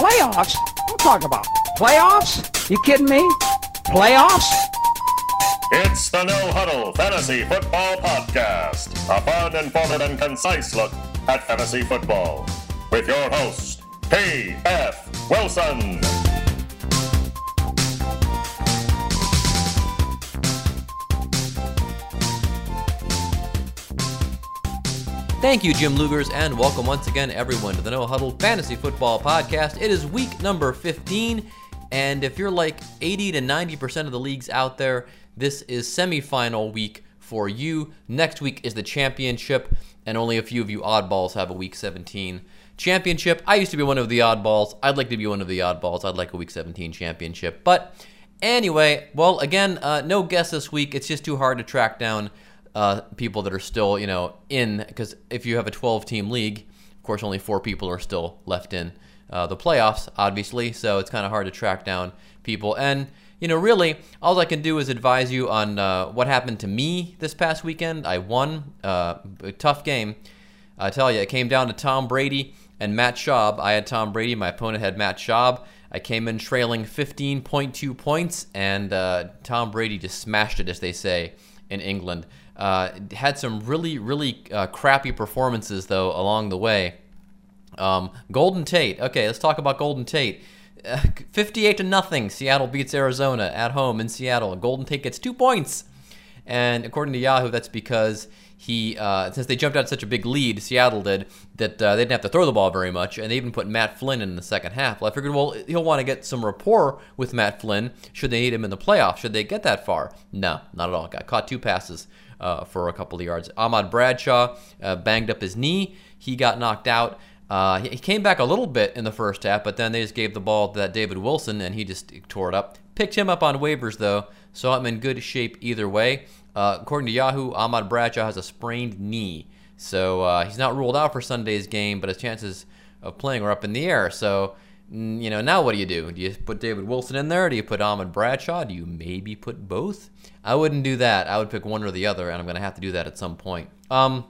Playoffs? Don't talk about playoffs. You kidding me? Playoffs? It's the No Huddle Fantasy Football Podcast, a fun, informative, and concise look at fantasy football. With your host, P.F. Wilson. Thank you, Jim Lugers, and welcome once again, everyone, to the No Huddle Fantasy Football Podcast. It is week number 15, and if you're like 80 to 90% of the leagues out there, this is semifinal week for you. Next week is the championship, and only a few of you oddballs have a week 17 championship. I used to be one of the oddballs. I'd like to be one of the oddballs. I'd like a week 17 championship. But anyway, well, again, uh, no guess this week. It's just too hard to track down uh, people that are still, you know, in because if you have a 12 team league, of course, only four people are still left in uh, the playoffs, obviously. So it's kind of hard to track down people. And you know, really, all I can do is advise you on uh, what happened to me this past weekend. I won uh, a tough game. I tell you, it came down to Tom Brady and Matt Schaub. I had Tom Brady. My opponent had Matt Schaub. I came in trailing 15.2 points, and uh, Tom Brady just smashed it, as they say in England. Uh, had some really, really uh, crappy performances, though, along the way. Um, Golden Tate. Okay, let's talk about Golden Tate. Uh, 58 to nothing. Seattle beats Arizona at home in Seattle. Golden Tate gets two points. And according to Yahoo, that's because he, uh, since they jumped out such a big lead, Seattle did, that uh, they didn't have to throw the ball very much, and they even put Matt Flynn in the second half. Well, I figured, well, he'll want to get some rapport with Matt Flynn should they need him in the playoffs, should they get that far. No, not at all. Got caught two passes uh, for a couple of yards. Ahmad Bradshaw uh, banged up his knee. He got knocked out. Uh, he came back a little bit in the first half, but then they just gave the ball to that David Wilson, and he just tore it up. Picked him up on waivers, though, so I'm in good shape either way. Uh, according to Yahoo, Ahmad Bradshaw has a sprained knee, so uh, he's not ruled out for Sunday's game, but his chances of playing are up in the air. So, you know, now what do you do? Do you put David Wilson in there? Do you put Ahmad Bradshaw? Do you maybe put both? I wouldn't do that. I would pick one or the other, and I'm going to have to do that at some point. Um,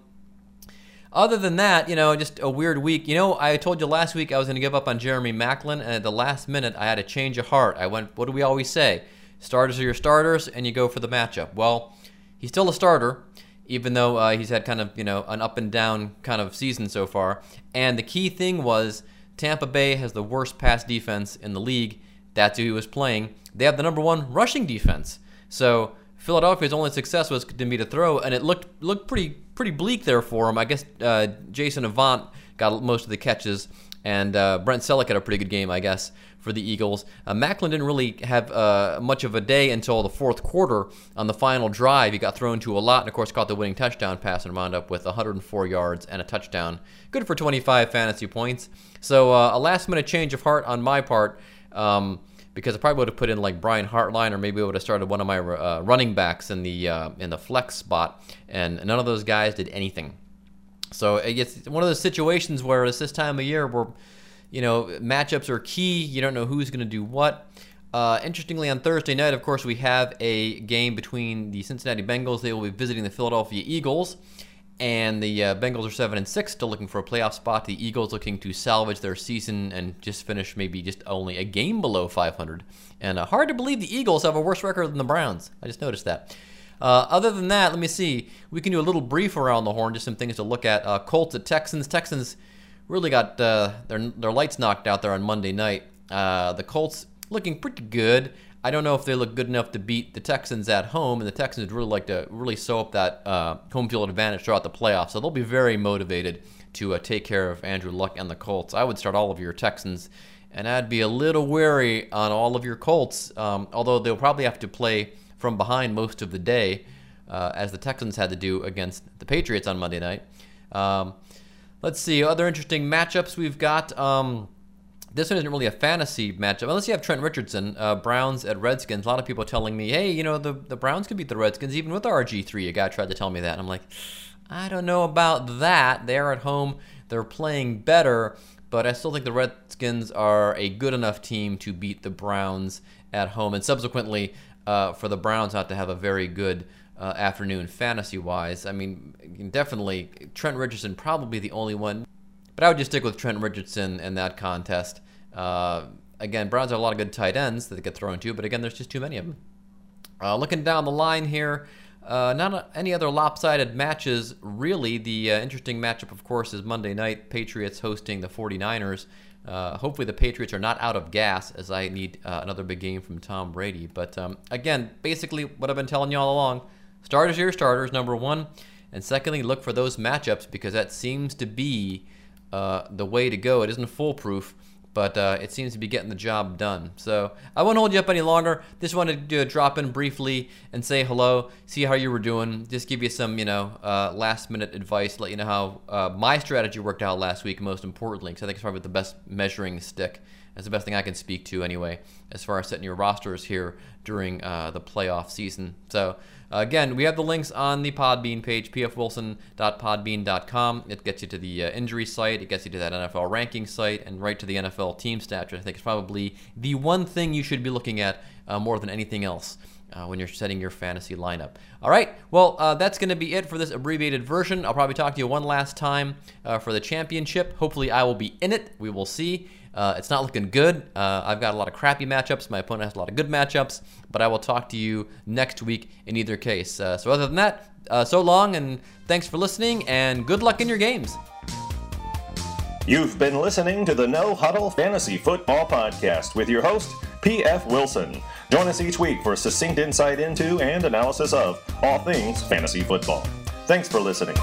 other than that, you know, just a weird week. You know, I told you last week I was going to give up on Jeremy Maclin, and at the last minute, I had a change of heart. I went, what do we always say? Starters are your starters, and you go for the matchup. Well, he's still a starter, even though uh, he's had kind of, you know, an up and down kind of season so far. And the key thing was Tampa Bay has the worst pass defense in the league. That's who he was playing. They have the number one rushing defense. So Philadelphia's only success was to be to throw, and it looked looked pretty pretty bleak there for him. I guess uh, Jason Avant got most of the catches, and uh, Brent Celek had a pretty good game, I guess, for the Eagles. Uh, Maclin didn't really have uh, much of a day until the fourth quarter on the final drive. He got thrown to a lot, and of course caught the winning touchdown pass and wound up with 104 yards and a touchdown. Good for 25 fantasy points. So uh, a last minute change of heart on my part. Um, because I probably would have put in like Brian Hartline or maybe I would have started one of my uh, running backs in the uh, in the flex spot, and none of those guys did anything. So it's one of those situations where it's this time of year where you know matchups are key. You don't know who's going to do what. Uh, interestingly, on Thursday night, of course, we have a game between the Cincinnati Bengals. They will be visiting the Philadelphia Eagles and the uh, Bengals are seven and six, still looking for a playoff spot. The Eagles looking to salvage their season and just finish maybe just only a game below 500. And uh, hard to believe the Eagles have a worse record than the Browns. I just noticed that. Uh, other than that, let me see. We can do a little brief around the horn, just some things to look at. Uh, Colts at Texans. Texans really got uh, their their lights knocked out there on Monday night. Uh, the Colts looking pretty good. I don't know if they look good enough to beat the Texans at home, and the Texans really like to really sew up that uh, home field advantage throughout the playoffs. So they'll be very motivated to uh, take care of Andrew Luck and the Colts. I would start all of your Texans, and I'd be a little wary on all of your Colts, um, although they'll probably have to play from behind most of the day, uh, as the Texans had to do against the Patriots on Monday night. Um, let's see other interesting matchups we've got. Um, this one isn't really a fantasy matchup unless you have Trent Richardson, uh, Browns at Redskins. A lot of people telling me, hey, you know, the, the Browns could beat the Redskins even with RG3. A guy tried to tell me that. And I'm like, I don't know about that. They're at home, they're playing better, but I still think the Redskins are a good enough team to beat the Browns at home. And subsequently, uh, for the Browns not to have a very good uh, afternoon fantasy wise. I mean, definitely, Trent Richardson probably the only one but I would just stick with Trent Richardson in that contest. Uh, again, Browns have a lot of good tight ends that they get thrown to, but again, there's just too many of them. Uh, looking down the line here, uh, not a, any other lopsided matches, really. The uh, interesting matchup, of course, is Monday night Patriots hosting the 49ers. Uh, hopefully, the Patriots are not out of gas as I need uh, another big game from Tom Brady. But um, again, basically, what I've been telling you all along starters your starters, number one. And secondly, look for those matchups because that seems to be uh, the way to go. It isn't foolproof but uh, it seems to be getting the job done. So I won't hold you up any longer. Just wanted to do a drop in briefly and say hello, see how you were doing, just give you some, you know, uh, last minute advice, let you know how uh, my strategy worked out last week, most importantly, because I think it's probably the best measuring stick. That's the best thing I can speak to anyway, as far as setting your rosters here during uh, the playoff season. So again, we have the links on the Podbean page, pfwilson.podbean.com. It gets you to the uh, injury site, it gets you to that NFL ranking site, and right to the NFL team stats. I think it's probably the one thing you should be looking at uh, more than anything else. Uh, when you're setting your fantasy lineup. All right, well, uh, that's going to be it for this abbreviated version. I'll probably talk to you one last time uh, for the championship. Hopefully, I will be in it. We will see. Uh, it's not looking good. Uh, I've got a lot of crappy matchups. My opponent has a lot of good matchups, but I will talk to you next week in either case. Uh, so, other than that, so long and thanks for listening, and good luck in your games. You've been listening to the No Huddle Fantasy Football Podcast with your host, P.F. Wilson. Join us each week for succinct insight into and analysis of all things fantasy football. Thanks for listening.